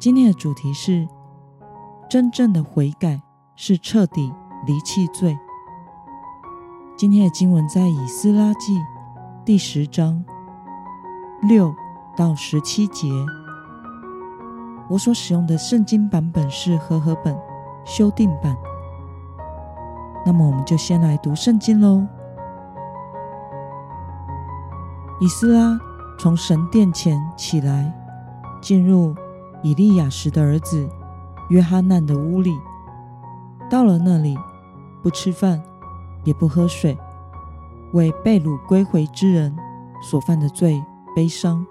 今天的主题是：真正的悔改是彻底离弃罪。今天的经文在以斯拉记第十章六到十七节。我所使用的圣经版本是和合本修订版。那么，我们就先来读圣经喽。以斯拉从神殿前起来，进入以利亚实的儿子约哈难的屋里。到了那里，不吃饭，也不喝水，为被掳归回之人所犯的罪悲伤。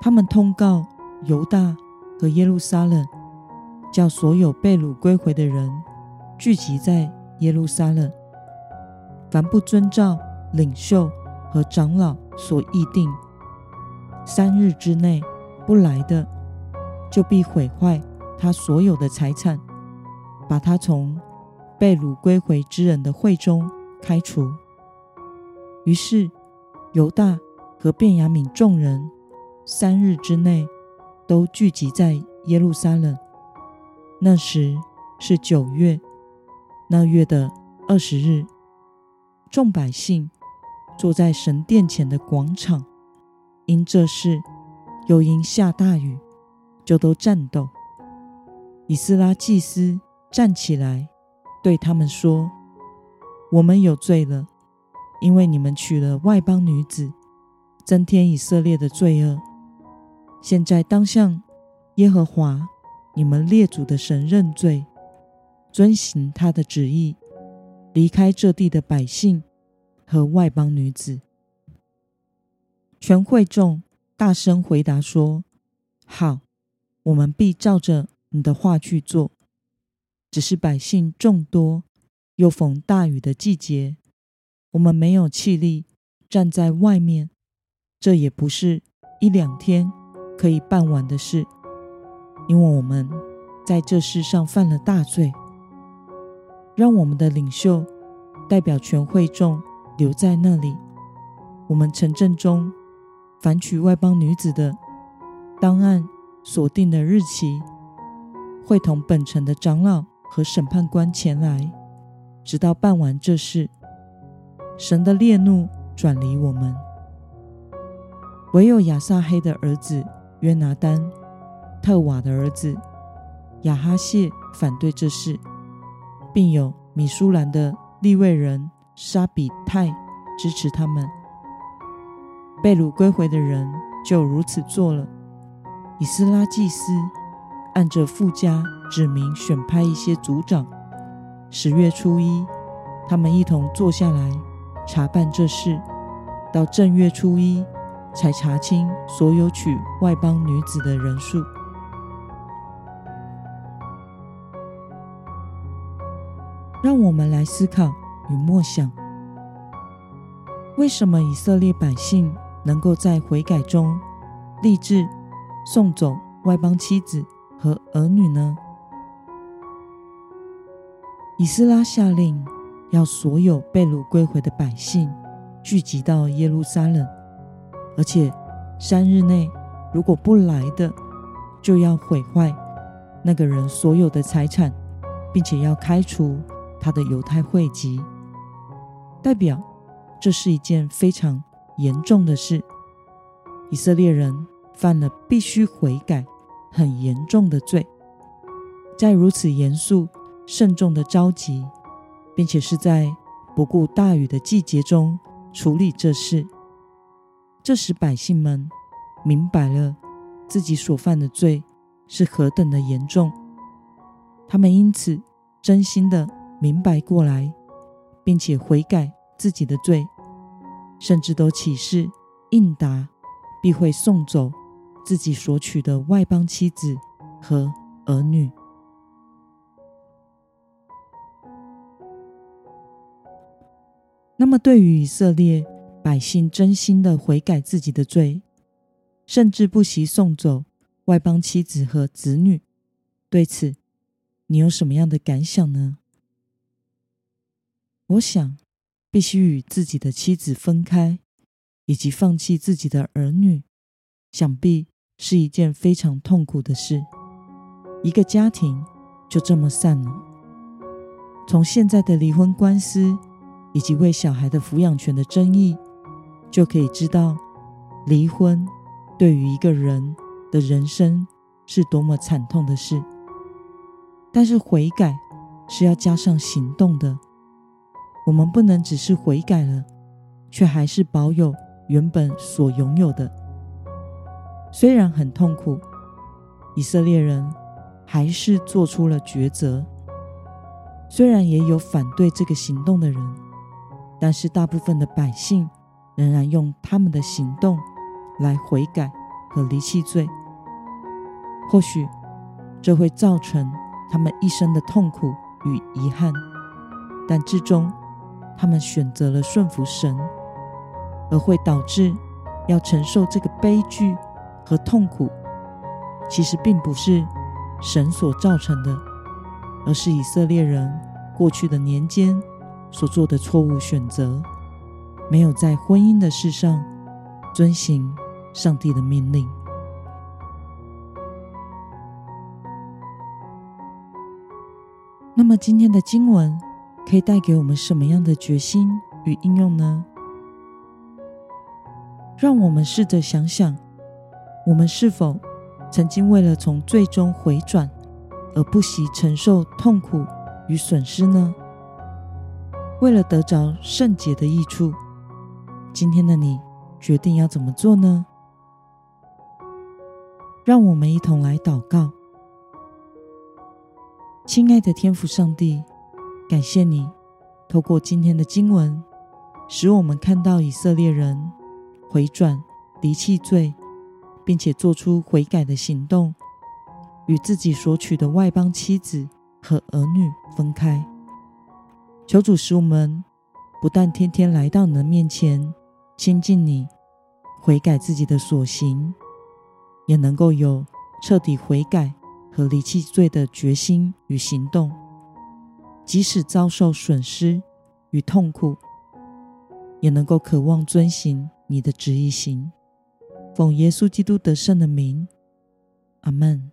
他们通告犹大和耶路撒冷，叫所有被掳归回的人聚集在耶路撒冷。凡不遵照领袖。和长老所议定，三日之内不来的，就必毁坏他所有的财产，把他从被掳归回之人的会中开除。于是犹大和便雅悯众人三日之内都聚集在耶路撒冷。那时是九月，那月的二十日，众百姓。坐在神殿前的广场，因这事，又因下大雨，就都战斗。以斯拉祭司站起来，对他们说：“我们有罪了，因为你们娶了外邦女子，增添以色列的罪恶。现在当向耶和华你们列祖的神认罪，遵行他的旨意，离开这地的百姓。”和外邦女子，全会众大声回答说：“好，我们必照着你的话去做。只是百姓众多，又逢大雨的季节，我们没有气力站在外面。这也不是一两天可以办完的事，因为我们在这世上犯了大罪。让我们的领袖代表全会众。”留在那里。我们城镇中凡娶外邦女子的，档案锁定的日期，会同本城的长老和审判官前来，直到办完这事。神的烈怒转离我们。唯有亚撒黑的儿子约拿单、特瓦的儿子亚哈谢反对这事，并有米书兰的利未人。沙比泰支持他们，被掳归回的人就如此做了。以斯拉祭司按着父家指名选派一些族长。十月初一，他们一同坐下来查办这事。到正月初一，才查清所有娶外邦女子的人数。让我们来思考。与默想，为什么以色列百姓能够在悔改中立志送走外邦妻子和儿女呢？以斯拉下令要所有被掳归回的百姓聚集到耶路撒冷，而且三日内如果不来的，就要毁坏那个人所有的财产，并且要开除他的犹太会籍。代表这是一件非常严重的事，以色列人犯了必须悔改、很严重的罪，在如此严肃、慎重的召集，并且是在不顾大雨的季节中处理这事，这使百姓们明白了自己所犯的罪是何等的严重，他们因此真心的明白过来，并且悔改。自己的罪，甚至都起誓应答，必会送走自己所娶的外邦妻子和儿女。那么，对于以色列百姓真心的悔改自己的罪，甚至不惜送走外邦妻子和子女，对此你有什么样的感想呢？我想，必须与自己的妻子分开，以及放弃自己的儿女，想必是一件非常痛苦的事。一个家庭就这么散了。从现在的离婚官司，以及为小孩的抚养权的争议，就可以知道，离婚对于一个人的人生是多么惨痛的事。但是悔改是要加上行动的，我们不能只是悔改了，却还是保有原本所拥有的。虽然很痛苦，以色列人还是做出了抉择。虽然也有反对这个行动的人。但是，大部分的百姓仍然用他们的行动来悔改和离弃罪。或许这会造成他们一生的痛苦与遗憾，但至终他们选择了顺服神，而会导致要承受这个悲剧和痛苦，其实并不是神所造成的，而是以色列人过去的年间。所做的错误选择，没有在婚姻的事上遵行上帝的命令。那么，今天的经文可以带给我们什么样的决心与应用呢？让我们试着想想，我们是否曾经为了从最终回转，而不惜承受痛苦与损失呢？为了得着圣洁的益处，今天的你决定要怎么做呢？让我们一同来祷告。亲爱的天父上帝，感谢你透过今天的经文，使我们看到以色列人回转、离弃罪，并且做出悔改的行动，与自己所娶的外邦妻子和儿女分开。求主使我们不但天天来到你的面前亲近你，悔改自己的所行，也能够有彻底悔改和离弃罪的决心与行动。即使遭受损失与痛苦，也能够渴望遵行你的旨意行。奉耶稣基督得胜的名，阿门。